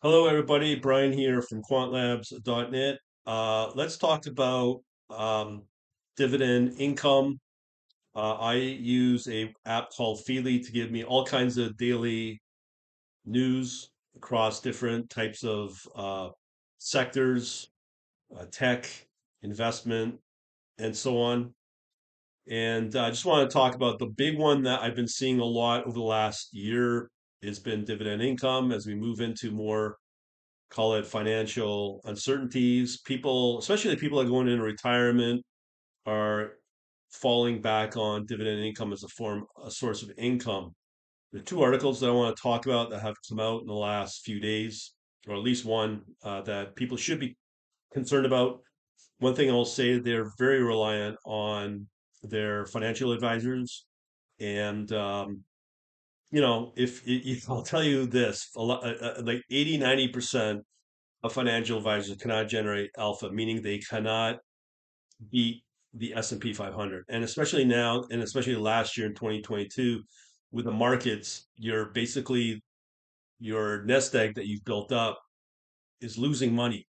Hello, everybody. Brian here from quantlabs.net. Uh, let's talk about um, dividend income. Uh, I use a app called Feedly to give me all kinds of daily news across different types of uh, sectors, uh, tech, investment, and so on. And I just want to talk about the big one that I've been seeing a lot over the last year has been dividend income as we move into more call it financial uncertainties. People, especially the people that are going into retirement, are falling back on dividend income as a form, a source of income. There are two articles that I want to talk about that have come out in the last few days, or at least one uh, that people should be concerned about. One thing I'll say, they're very reliant on their financial advisors. And, um, you know, if, if I'll tell you this, lot, uh, uh, like 80, 90% of financial advisors cannot generate alpha, meaning they cannot beat the S&P 500. And especially now, and especially last year in 2022, with the markets, you're basically your nest egg that you've built up is losing money,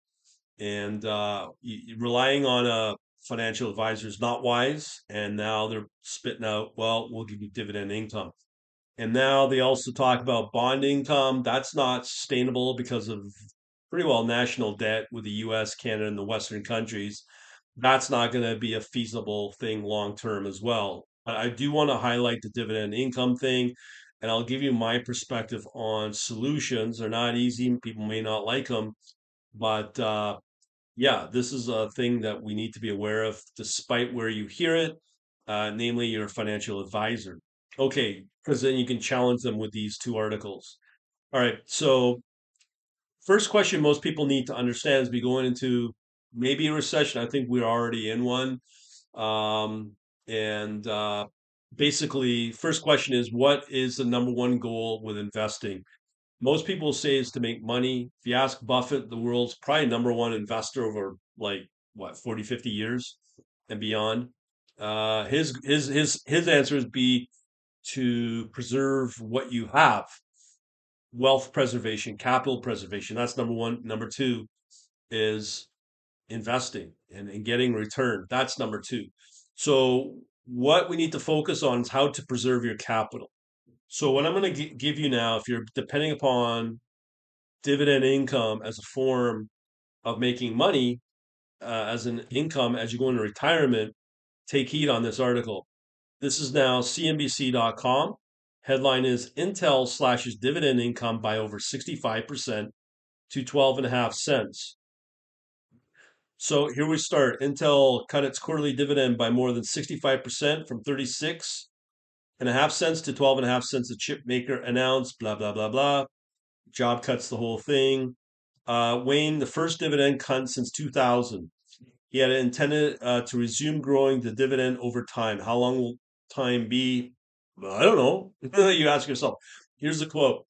and uh, relying on a financial advisor is not wise. And now they're spitting out, well, we'll give you dividend income. And now they also talk about bond income. That's not sustainable because of pretty well national debt with the US, Canada, and the Western countries. That's not going to be a feasible thing long term as well. But I do want to highlight the dividend income thing, and I'll give you my perspective on solutions. They're not easy, people may not like them, but uh, yeah, this is a thing that we need to be aware of despite where you hear it, uh, namely your financial advisor. Okay, because then you can challenge them with these two articles. All right, so first question most people need to understand is be going into maybe a recession. I think we're already in one. Um, and uh, basically, first question is what is the number one goal with investing? Most people say is to make money. If you ask Buffett, the world's probably number one investor over like what 40, 50 years and beyond. Uh, his his his his answer is be to preserve what you have wealth preservation, capital preservation. That's number one. Number two is investing and, and getting return. That's number two. So, what we need to focus on is how to preserve your capital. So, what I'm going to g- give you now, if you're depending upon dividend income as a form of making money uh, as an income as you go into retirement, take heed on this article. This is now CNBC.com. Headline is Intel slashes dividend income by over 65% to 12 and a half cents. So here we start. Intel cut its quarterly dividend by more than 65% from 36 and a half cents to 12 and a half cents. The chip maker announced, blah, blah, blah, blah. Job cuts the whole thing. Uh, Wayne, the first dividend cut since 2000. He had intended uh, to resume growing the dividend over time. How long will time be? I don't know. you ask yourself. Here's the quote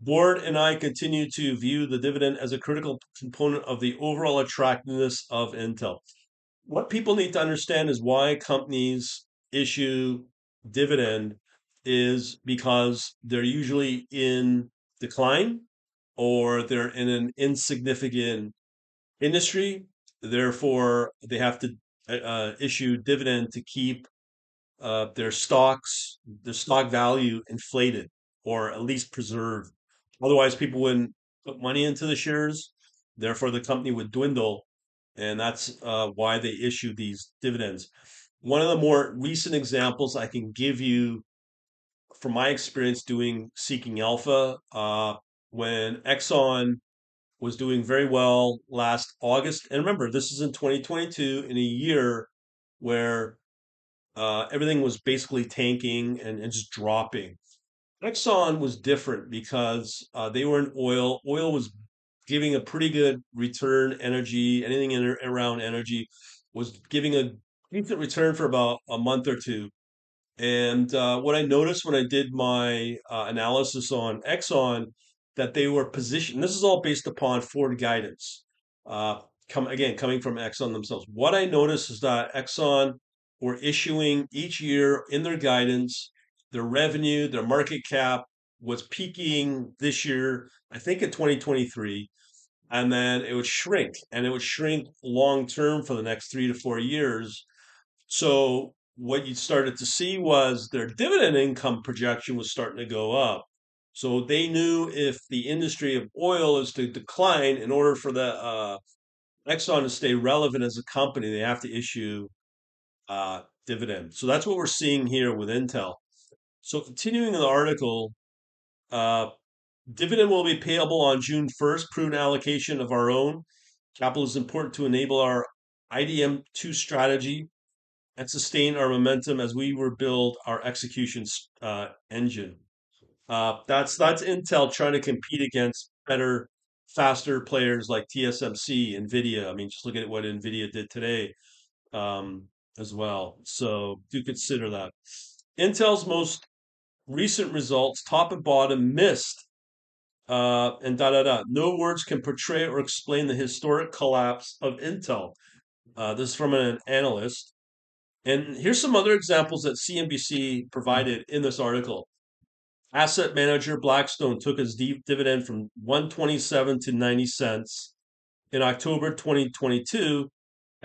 Board and I continue to view the dividend as a critical component of the overall attractiveness of Intel. What people need to understand is why companies issue dividend is because they're usually in decline or they're in an insignificant industry. Therefore, they have to uh, issue dividend to keep uh, their stocks, their stock value inflated or at least preserved. Otherwise, people wouldn't put money into the shares. Therefore, the company would dwindle. And that's uh, why they issue these dividends. One of the more recent examples I can give you from my experience doing Seeking Alpha, uh, when Exxon was doing very well last August. And remember, this is in 2022 in a year where uh, everything was basically tanking and, and just dropping. Exxon was different because uh, they were in oil. Oil was giving a pretty good return. Energy, anything in, around energy, was giving a decent return for about a month or two. And uh, what I noticed when I did my uh, analysis on Exxon, that they were positioned. This is all based upon forward guidance. Uh, come again, coming from Exxon themselves. What I noticed is that Exxon were issuing each year in their guidance their revenue, their market cap, was peaking this year, I think in 2023, and then it would shrink, and it would shrink long term for the next three to four years. So what you started to see was their dividend income projection was starting to go up. So they knew if the industry of oil is to decline, in order for the uh, Exxon to stay relevant as a company, they have to issue uh, dividend. So that's what we're seeing here with Intel. So continuing the article, uh, dividend will be payable on June 1st, prudent allocation of our own. Capital is important to enable our IDM2 strategy and sustain our momentum as we rebuild our execution uh, engine. Uh, that's that's Intel trying to compete against better, faster players like TSMC, Nvidia. I mean, just look at what Nvidia did today um, as well. So do consider that. Intel's most recent results, top and bottom, missed. Uh, and da da da. No words can portray or explain the historic collapse of Intel. Uh, this is from an analyst. And here's some other examples that CNBC provided in this article. Asset manager Blackstone took its dividend from 127 to 90 cents in October 2022,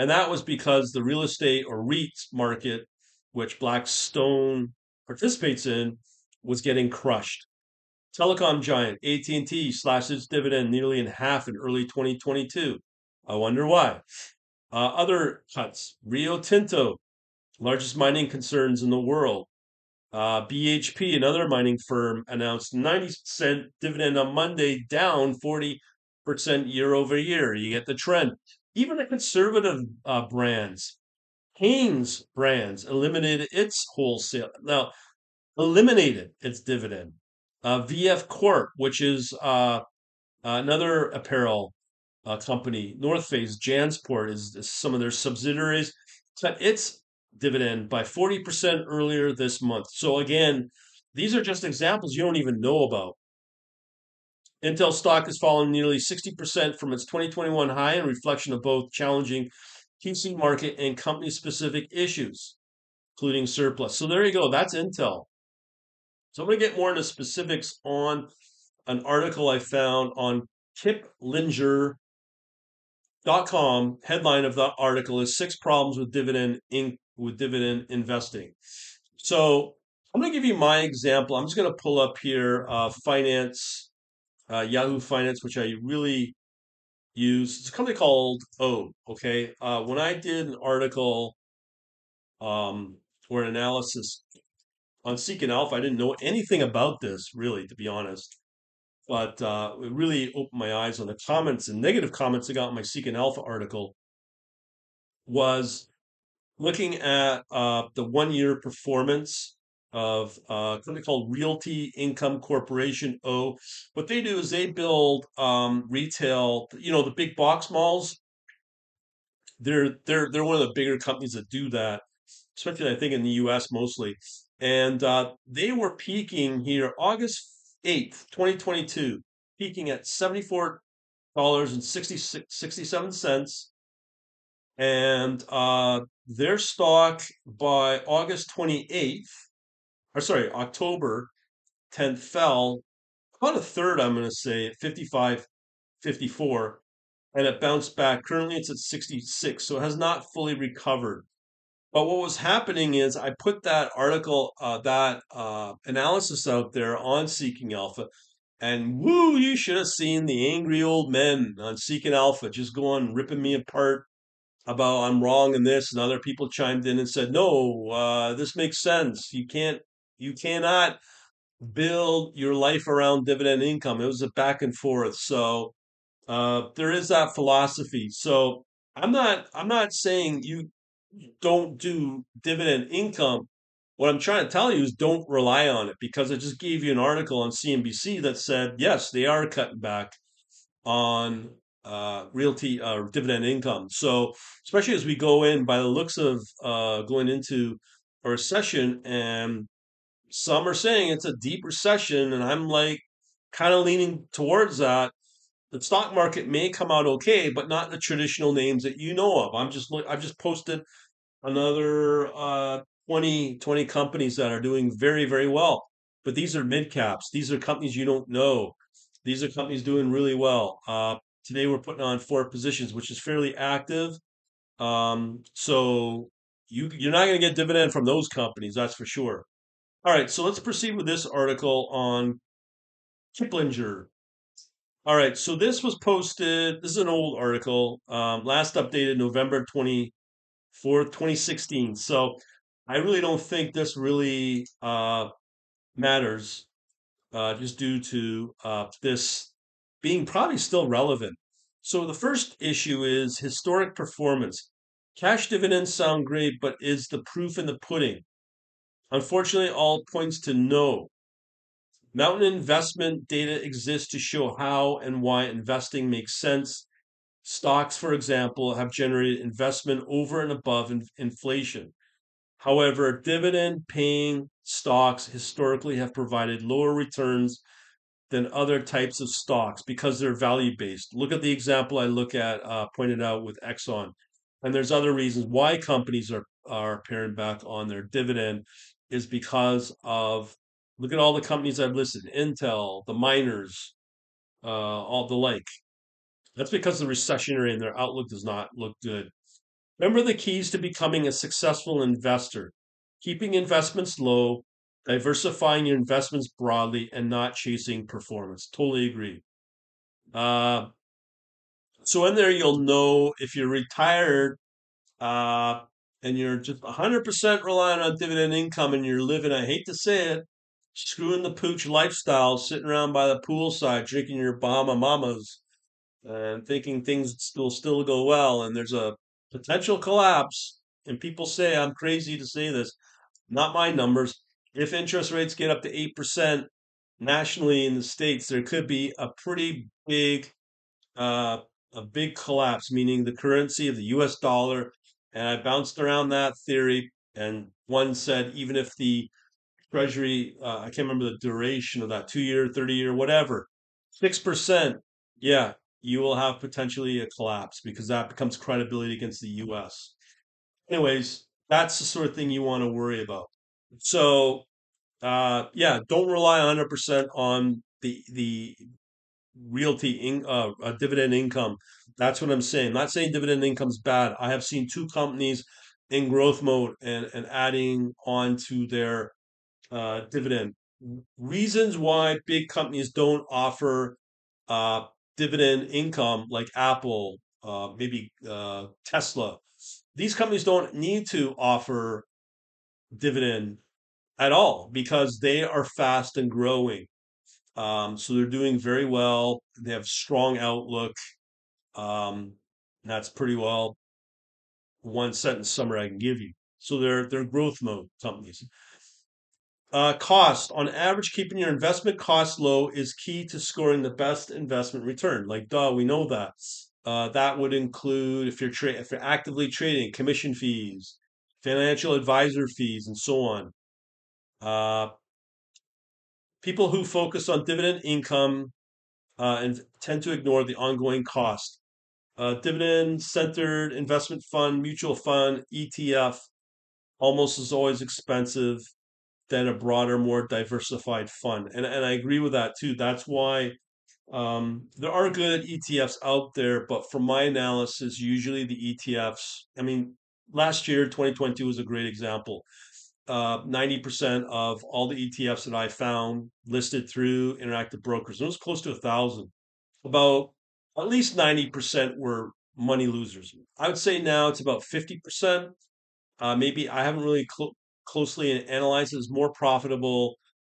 and that was because the real estate or REITs market, which Blackstone participates in, was getting crushed. Telecom giant AT&T slashed its dividend nearly in half in early 2022. I wonder why. Uh, other cuts: Rio Tinto largest mining concerns in the world. Uh, BHP, another mining firm, announced 90 cent dividend on Monday, down 40% year over year. You get the trend. Even the conservative uh, brands, Hanes brands, eliminated its wholesale. Now, eliminated its dividend. Uh, VF Corp, which is uh, another apparel uh, company, North Face, Jansport is, is some of their subsidiaries, cut its dividend by 40% earlier this month. So, again, these are just examples you don't even know about. Intel stock has fallen nearly 60% from its 2021 high in reflection of both challenging PC market and company specific issues, including surplus. So, there you go. That's Intel. So, I'm going to get more into specifics on an article I found on kiplinger.com. Headline of the article is Six Problems with Dividend in with dividend investing. So I'm going to give you my example. I'm just going to pull up here uh, finance, uh, Yahoo Finance, which I really use. It's a company called O. Okay, uh, when I did an article um, or an analysis on Seeking Alpha, I didn't know anything about this really, to be honest. But uh, it really opened my eyes on the comments and negative comments I got in my Seeking Alpha article. Was looking at uh, the one year performance of uh, a company called Realty Income Corporation. O, what they do is they build um, retail, you know, the big box malls. They're they're they're one of the bigger companies that do that, especially I think in the U.S. mostly. And uh, they were peaking here August eighth, twenty twenty two, peaking at seventy four dollars and 67 cents and uh, their stock by August 28th, or sorry, October 10th fell about a third, I'm going to say, at 55, 54, and it bounced back. Currently, it's at 66, so it has not fully recovered. But what was happening is I put that article, uh, that uh, analysis out there on Seeking Alpha, and woo, you should have seen the angry old men on Seeking Alpha just going ripping me apart about I'm wrong in this, and other people chimed in and said, "No, uh, this makes sense. You can't, you cannot build your life around dividend income." It was a back and forth. So uh, there is that philosophy. So I'm not, I'm not saying you don't do dividend income. What I'm trying to tell you is don't rely on it because I just gave you an article on CNBC that said yes, they are cutting back on uh, realty uh, dividend income. So, especially as we go in, by the looks of uh, going into a recession, and some are saying it's a deep recession, and I'm like kind of leaning towards that. The stock market may come out okay, but not the traditional names that you know of. I'm just I've just posted another uh, 20, 20 companies that are doing very very well. but these are mid caps. These are companies you don't know. These are companies doing really well. Uh, today we're putting on four positions, which is fairly active. Um, so you you're not going to get dividend from those companies, that's for sure. All right, so let's proceed with this article on Kiplinger. All right, so this was posted. This is an old article, um, last updated November 24th, 2016. So I really don't think this really uh, matters uh, just due to uh, this being probably still relevant. So the first issue is historic performance. Cash dividends sound great, but is the proof in the pudding? Unfortunately, all points to no. Mountain investment data exists to show how and why investing makes sense. Stocks, for example, have generated investment over and above in- inflation. However, dividend paying stocks historically have provided lower returns than other types of stocks because they're value based. Look at the example I look at uh, pointed out with Exxon, and there's other reasons why companies are are paring back on their dividend is because of Look at all the companies I've listed: Intel, the miners, uh, all the like. That's because the recessionary and their outlook does not look good. Remember the keys to becoming a successful investor: keeping investments low, diversifying your investments broadly, and not chasing performance. Totally agree. Uh, so in there, you'll know if you're retired uh, and you're just 100% relying on dividend income and you're living, I hate to say it, screwing the pooch lifestyle, sitting around by the poolside, drinking your Bahama Mamas, and thinking things will still go well, and there's a potential collapse. And people say I'm crazy to say this, not my numbers. If interest rates get up to eight percent nationally in the states, there could be a pretty big, uh, a big collapse, meaning the currency of the U.S. dollar. And I bounced around that theory, and one said even if the Treasury, uh, I can't remember the duration of that, two year, 30 year, whatever, 6%, yeah, you will have potentially a collapse because that becomes credibility against the US. Anyways, that's the sort of thing you want to worry about. So, uh, yeah, don't rely 100% on the, the, realty in, uh, uh, dividend income that's what i'm saying I'm not saying dividend income's bad i have seen two companies in growth mode and, and adding on to their uh, dividend. Reasons why big companies don't offer uh, dividend income, like Apple, uh, maybe uh, Tesla. These companies don't need to offer dividend at all because they are fast and growing. Um, so they're doing very well. They have strong outlook. Um, that's pretty well one sentence summary I can give you. So they're they're growth mode companies. Uh, cost on average, keeping your investment costs low is key to scoring the best investment return. Like, duh, we know that. Uh, that would include if you're tra- if you're actively trading, commission fees, financial advisor fees, and so on. Uh, people who focus on dividend income uh, and tend to ignore the ongoing cost. Uh, dividend centered investment fund, mutual fund, ETF, almost is always expensive than a broader, more diversified fund. And and I agree with that too. That's why um, there are good ETFs out there, but from my analysis, usually the ETFs. I mean, last year, 2022 was a great example. Uh, 90% of all the ETFs that I found listed through Interactive Brokers, and it was close to a thousand. About at least 90% were money losers. I would say now it's about 50%. Uh, maybe I haven't really cl- closely analyzed. analyzes more profitable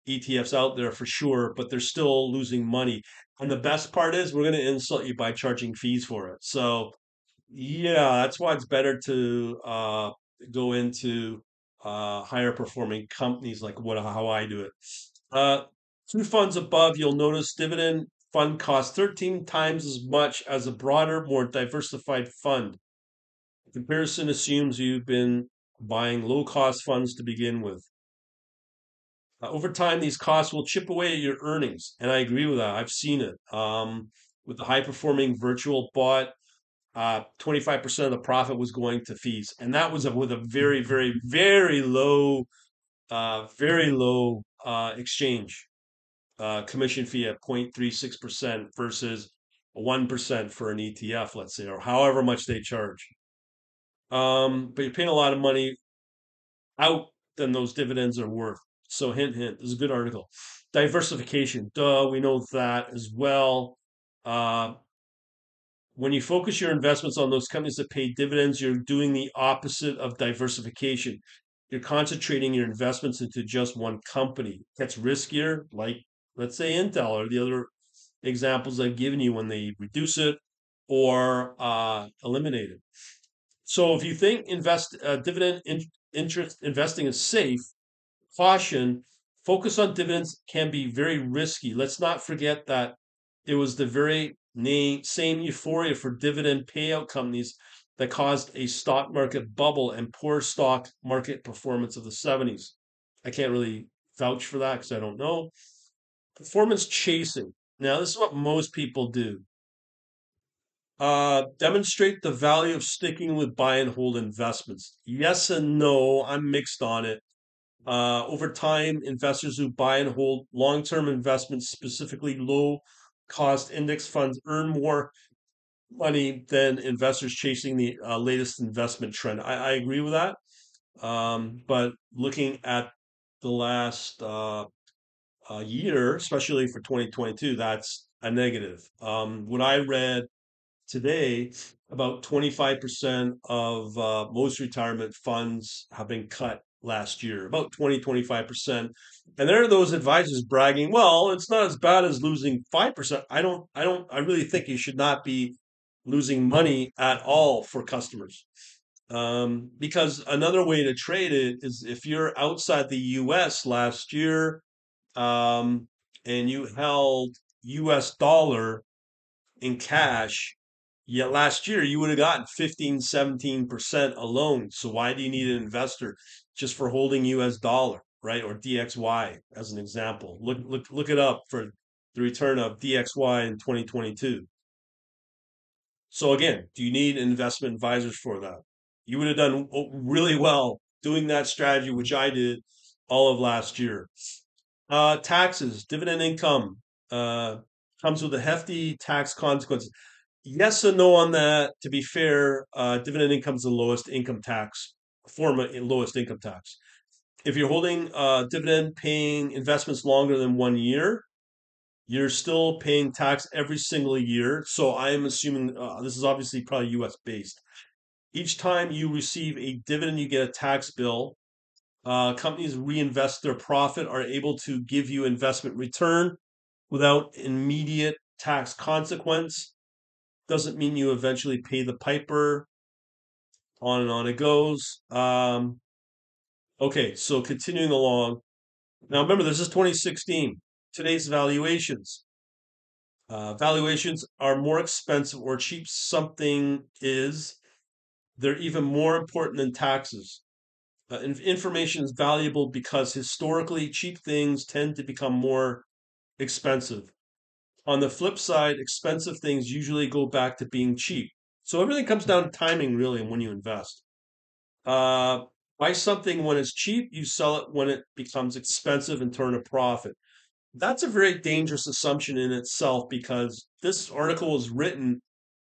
ETFs out there for sure, but they're still losing money. And the best part is we're going to insult you by charging fees for it. So, yeah, that's why it's better to uh, go into uh, higher performing companies like what how I do it. Uh, two funds above, you'll notice dividend fund costs 13 times as much as a broader, more diversified fund. The comparison assumes you've been buying low cost funds to begin with. Uh, over time, these costs will chip away at your earnings. And I agree with that. I've seen it. Um, with the high performing virtual bot, uh, 25% of the profit was going to fees. And that was a, with a very, very, very low, uh, very low uh, exchange uh, commission fee at 0.36% versus 1% for an ETF, let's say, or however much they charge. Um, but you're paying a lot of money out than those dividends are worth. So, hint, hint, this is a good article. Diversification, duh, we know that as well. Uh, when you focus your investments on those companies that pay dividends, you're doing the opposite of diversification. You're concentrating your investments into just one company. It gets riskier, like let's say Intel or the other examples I've given you when they reduce it or uh, eliminate it. So if you think invest uh, dividend in, interest investing is safe, caution. Focus on dividends can be very risky. Let's not forget that it was the very name, same euphoria for dividend payout companies that caused a stock market bubble and poor stock market performance of the 70s. I can't really vouch for that because I don't know. Performance chasing. Now, this is what most people do. Uh, demonstrate the value of sticking with buy and hold investments. Yes and no. I'm mixed on it. Uh, over time, investors who buy and hold long term investments, specifically low cost index funds, earn more money than investors chasing the uh, latest investment trend. I, I, agree with that. Um, but looking at the last uh, uh, year, especially for 2022, that's a negative. Um, what I read today, about 25% of uh, most retirement funds have been cut last year, about 20, 25%. And there are those advisors bragging, well, it's not as bad as losing 5%. I don't, I don't, I really think you should not be losing money at all for customers. Um, because another way to trade it is if you're outside the US last year um, and you held US dollar in cash, yet last year you would have gotten 15, 17% alone. So why do you need an investor just for holding US dollar, right? Or DXY as an example. Look, look, look it up for the return of DXY in 2022. So again, do you need investment advisors for that? You would have done really well doing that strategy, which I did all of last year. Uh, taxes, dividend income uh, comes with a hefty tax consequences. Yes and no on that. To be fair, uh, dividend income is the lowest income tax form of lowest income tax. If you're holding uh, dividend paying investments longer than one year, you're still paying tax every single year. So I'm assuming uh, this is obviously probably US based. Each time you receive a dividend, you get a tax bill. Uh, companies reinvest their profit, are able to give you investment return without immediate tax consequence. Doesn't mean you eventually pay the piper. On and on it goes. Um, okay, so continuing along. Now remember, this is 2016 today's valuations. Uh, valuations are more expensive or cheap something is, they're even more important than taxes. Uh, information is valuable because historically cheap things tend to become more expensive. On the flip side, expensive things usually go back to being cheap. So everything comes down to timing, really, and when you invest. Uh, buy something when it's cheap, you sell it when it becomes expensive and turn a profit. That's a very dangerous assumption in itself because this article was written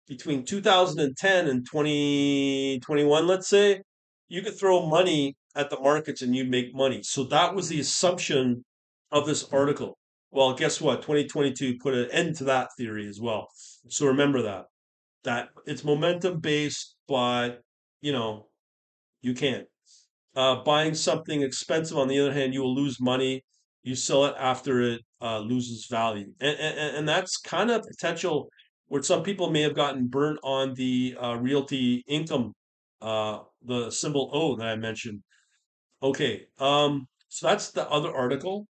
between 2010 and 2021, let's say. You could throw money at the markets and you'd make money. So that was the assumption of this article. Well, guess what? 2022 put an end to that theory as well. So remember that. That it's momentum based, but you know, you can't. Uh, buying something expensive, on the other hand, you will lose money you sell it after it uh, loses value, and, and and that's kind of potential where some people may have gotten burnt on the uh, realty income, uh, the symbol O that I mentioned. Okay, um, so that's the other article.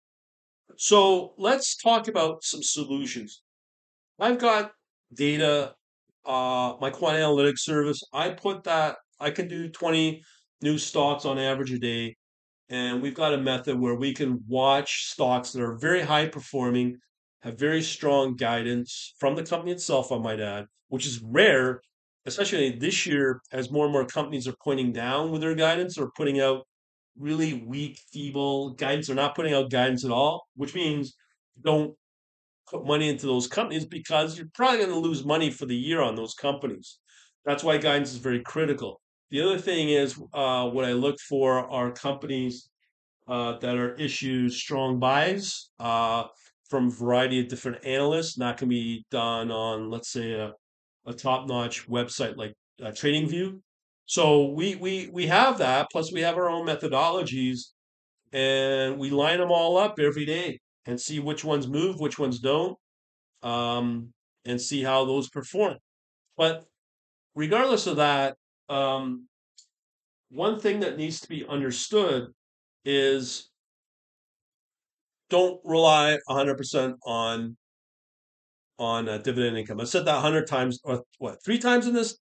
So let's talk about some solutions. I've got data, uh, my quant analytics service. I put that I can do 20 new stocks on average a day. And we've got a method where we can watch stocks that are very high performing, have very strong guidance from the company itself, I might add, which is rare, especially this year as more and more companies are pointing down with their guidance or putting out really weak, feeble guidance. They're not putting out guidance at all, which means don't put money into those companies because you're probably going to lose money for the year on those companies. That's why guidance is very critical. The other thing is uh, what I look for are companies uh, that are issued strong buys uh, from a variety of different analysts. Not going to be done on, let's say, a, a top-notch website like uh, TradingView. So we we we have that. Plus, we have our own methodologies, and we line them all up every day and see which ones move, which ones don't, um, and see how those perform. But regardless of that, um, one thing that needs to be understood is don't rely 100% on on uh, dividend income. I've said that 100 times or what, 3 times in this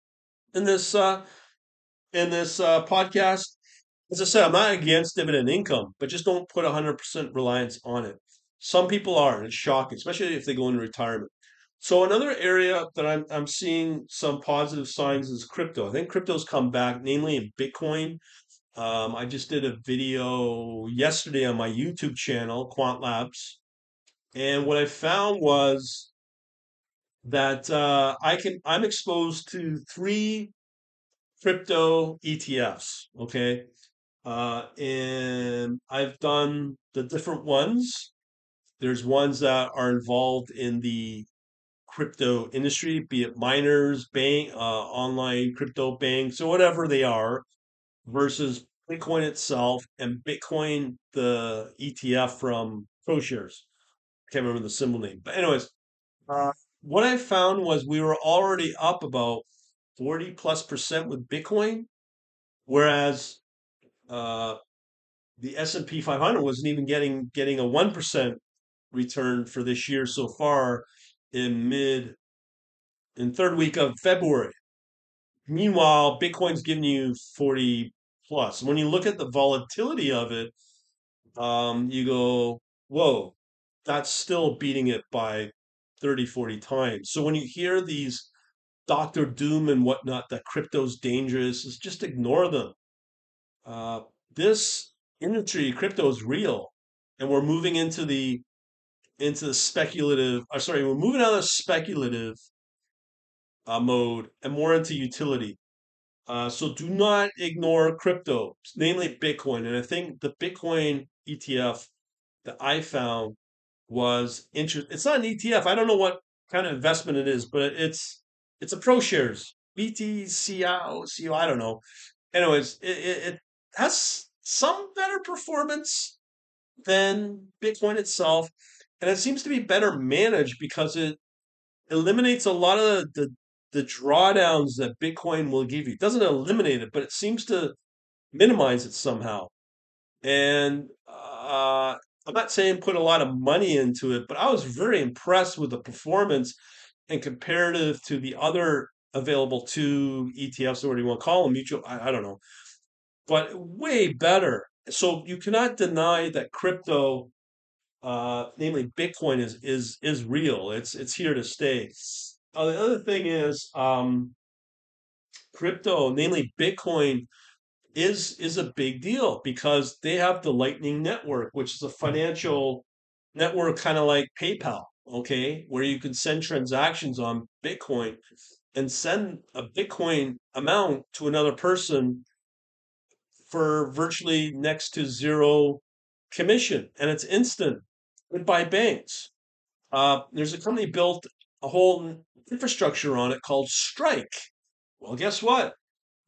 in this uh in this uh podcast. As I said, I'm not against dividend income, but just don't put 100% reliance on it. Some people are, and it's shocking, especially if they go into retirement. So another area that I'm I'm seeing some positive signs is crypto. I think crypto's come back, namely in Bitcoin. Um, I just did a video yesterday on my YouTube channel, Quant Labs, and what I found was that uh, I can I'm exposed to three crypto ETFs. Okay, uh, and I've done the different ones. There's ones that are involved in the crypto industry, be it miners, bank, uh, online crypto banks, or whatever they are, versus Bitcoin itself and Bitcoin, the ETF from ProShares. I can't remember the symbol name, but anyways, uh, what I found was we were already up about 40 plus percent with Bitcoin, whereas uh, the S&P 500 wasn't even getting getting a 1% return for this year so far in mid in third week of February. Meanwhile, Bitcoin's giving you 40 plus. When you look at the volatility of it, um, you go, whoa, that's still beating it by 30, 40 times. So when you hear these Dr. Doom and whatnot that crypto's dangerous, is just ignore them. Uh, this industry, crypto is real, and we're moving into the into the speculative. Or uh, sorry, we're moving out of speculative uh, mode and more into utility. Uh, so do not ignore crypto, namely Bitcoin. And I think the Bitcoin ETF that I found was interesting. It's not an ETF. I don't know what kind of investment it is, but it's it's a ProShares BTCO. CO, I don't know. Anyways, it, it, it has some better performance than Bitcoin itself, and it seems to be better managed because it eliminates a lot of the the drawdowns that Bitcoin will give you. It doesn't eliminate it, but it seems to minimize it somehow. And uh, I'm not saying put a lot of money into it, but I was very impressed with the performance and comparative to the other available two ETFs, or what do you want to call them, mutual, I, I don't know, but way better. So you cannot deny that crypto, uh, namely Bitcoin, is is is real. It's it's here to stay. Uh, the other thing is um, crypto, namely Bitcoin, is is a big deal because they have the Lightning Network, which is a financial network kind of like PayPal, okay, where you can send transactions on Bitcoin and send a Bitcoin amount to another person for virtually next to zero commission, and it's instant. by banks. Uh, there's a company built a whole infrastructure on it called Strike. Well, guess what?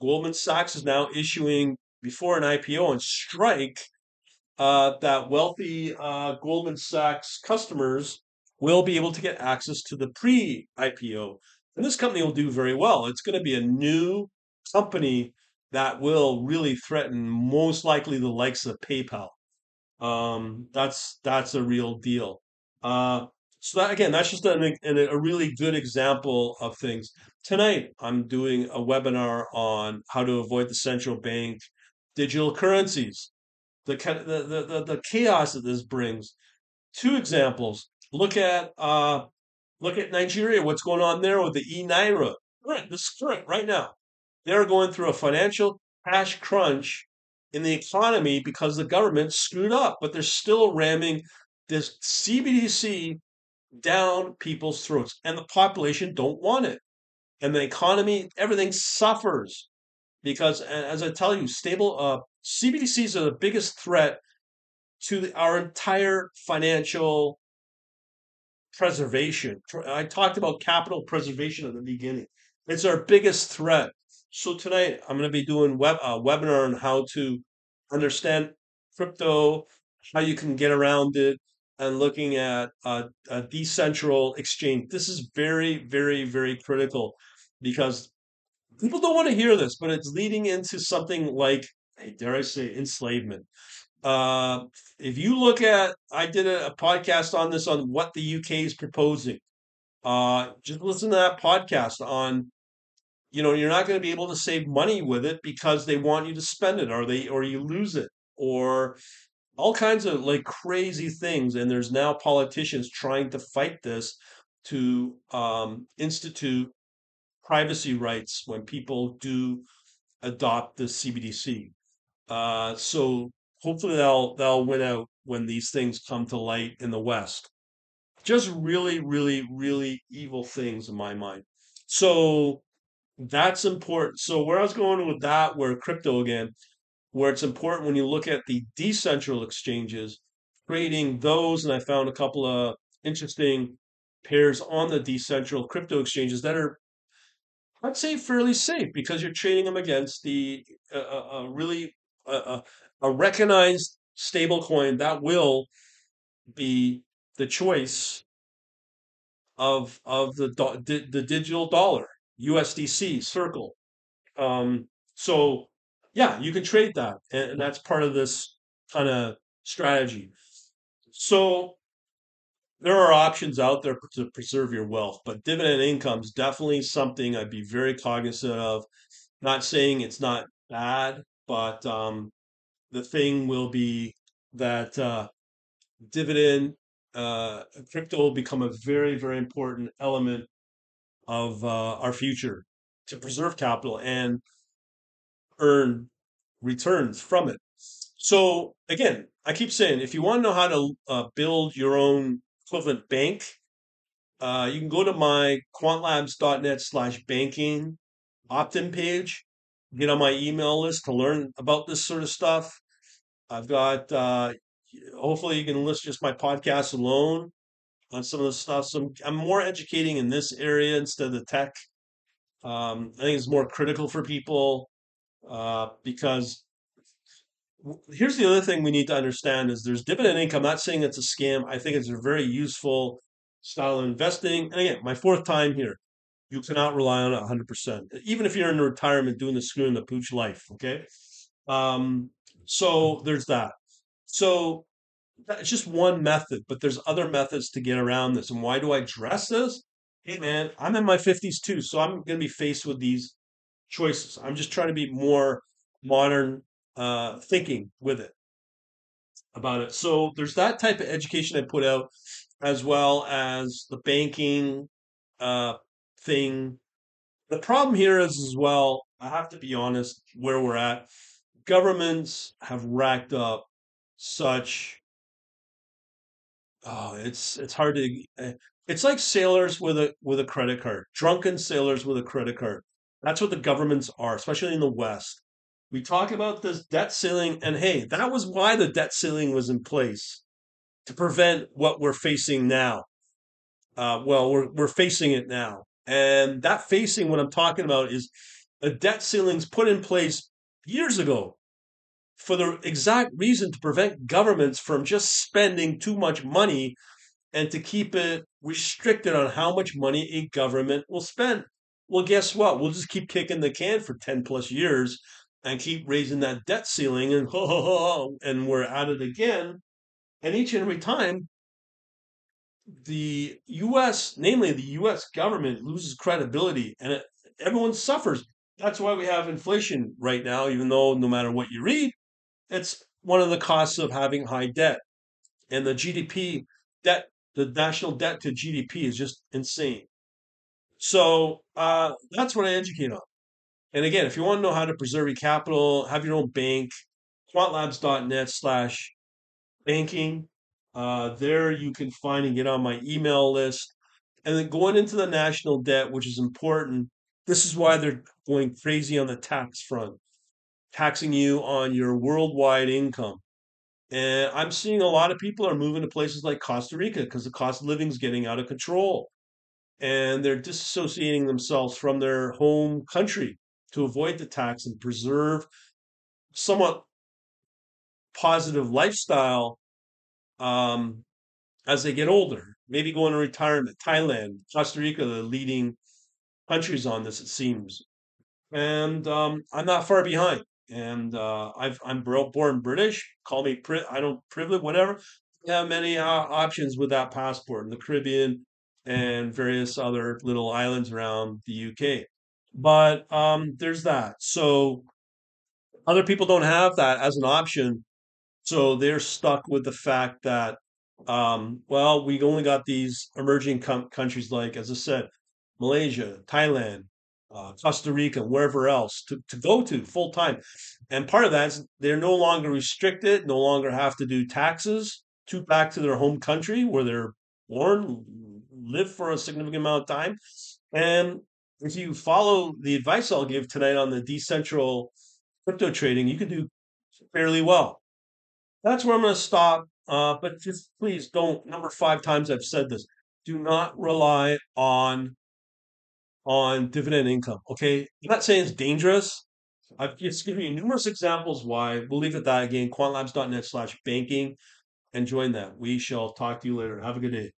Goldman Sachs is now issuing before an IPO on Strike uh, that wealthy uh, Goldman Sachs customers will be able to get access to the pre IPO. And this company will do very well. It's going to be a new company that will really threaten most likely the likes of PayPal. Um, that's that's a real deal. Uh, so that, again, that's just a, a really good example of things. Tonight, I'm doing a webinar on how to avoid the central bank digital currencies, the the the, the, the chaos that this brings. Two examples. Look at uh, look at Nigeria. What's going on there with the e naira? Right, this current right now, they're going through a financial cash crunch in the economy because the government screwed up, but they're still ramming this CBDC down people's throats, and the population don't want it. And the economy, everything suffers because, as I tell you, stable uh, CBDCs are the biggest threat to the, our entire financial preservation. I talked about capital preservation at the beginning. It's our biggest threat. So tonight I'm going to be doing web a webinar on how to understand crypto, how you can get around it, and looking at a, a decentral exchange. This is very, very, very critical because people don't want to hear this, but it's leading into something like, hey, dare I say, enslavement. Uh, if you look at, I did a, a, podcast on this on what the UK is proposing. Uh, just listen to that podcast on, you know, you're not going to be able to save money with it because they want you to spend it, or they, or you lose it, or all kinds of like crazy things. And there's now politicians trying to fight this to um, institute privacy rights when people do adopt the CBDC. Uh, so hopefully they'll they'll win out when these things come to light in the West. Just really, really, really evil things in my mind. So that's important. So where I was going with that, where crypto again, where it's important when you look at the decentral exchanges, creating those, and I found a couple of interesting pairs on the decentral crypto exchanges that are I'd say fairly safe because you're trading them against the uh, uh, really uh, a recognized stable coin that will be the choice of of the the digital dollar USDC circle. Um, so yeah, you can trade that, and that's part of this kind of strategy. So there are options out there to preserve your wealth, but dividend income is definitely something I'd be very cognizant of. Not saying it's not bad, but um, the thing will be that uh, dividend uh, crypto will become a very, very important element of uh, our future to preserve capital and earn returns from it. So again, I keep saying if you want to know how to uh, build your own equivalent bank, uh, you can go to my quantlabs.net slash banking opt-in page, get on my email list to learn about this sort of stuff. I've got, uh, hopefully you can list just my podcast alone on some of the stuff. So I'm, I'm more educating in this area instead of the tech. Um, I think it's more critical for people uh, because here's the other thing we need to understand is there's dividend income. I'm not saying it's a scam. I think it's a very useful style of investing. And again, my fourth time here, you cannot rely on it 100%. Even if you're in retirement doing the screw and the pooch life, okay? Um, so there's that. So it's just one method, but there's other methods to get around this. And why do I address this? Hey man, I'm in my 50s too, so I'm going to be faced with these choices. I'm just trying to be more modern uh, thinking with it about it. So there's that type of education I put out, as well as the banking uh, thing. The problem here is as well. I have to be honest, where we're at, governments have racked up such. Oh, it's it's hard to. Eh, it's like sailors with a with a credit card, drunken sailors with a credit card. That's what the governments are, especially in the West. We talk about this debt ceiling, and hey, that was why the debt ceiling was in place to prevent what we're facing now. Uh, well, we're we're facing it now, and that facing what I'm talking about is a debt ceiling's put in place years ago for the exact reason to prevent governments from just spending too much money and to keep it restricted on how much money a government will spend. Well, guess what? We'll just keep kicking the can for 10 plus years and keep raising that debt ceiling and ho, ho, ho, and we're at it again. And each and every time, the U.S., namely the U.S. government, loses credibility, and it, everyone suffers. That's why we have inflation right now, even though no matter what you read, it's one of the costs of having high debt. And the GDP debt, the national debt to GDP is just insane. So uh, that's what I educate on. And again, if you want to know how to preserve your capital, have your own bank, quantlabs.net slash banking. Uh, there you can find and get on my email list. And then going into the national debt, which is important. This is why they're going crazy on the tax front, taxing you on your worldwide income. And I'm seeing a lot of people are moving to places like Costa Rica because the cost of living is getting out of control. And they're disassociating themselves from their home country to avoid the tax and preserve somewhat positive lifestyle um, as they get older. Maybe go into retirement. Thailand, Costa Rica, the leading countries on this, it seems. And um, I'm not far behind. And uh, I'm bro- born British. Call me, pri- I don't privilege, whatever. I have many uh, options with that passport in the Caribbean and various other little islands around the UK. But um, there's that. So other people don't have that as an option. So they're stuck with the fact that, um, well, we only got these emerging com- countries like, as I said, Malaysia, Thailand, uh, Costa Rica, wherever else to, to go to full time. And part of that is they're no longer restricted, no longer have to do taxes to back to their home country where they're born, live for a significant amount of time. And if you follow the advice I'll give tonight on the decentral crypto trading, you can do fairly well. That's where I'm going to stop. Uh, but just please don't. Number five times I've said this. Do not rely on on dividend income. Okay, I'm not saying it's dangerous. I've just given you numerous examples why. We'll leave it at that again. Quantlabs.net slash banking and join that. We shall talk to you later. Have a good day.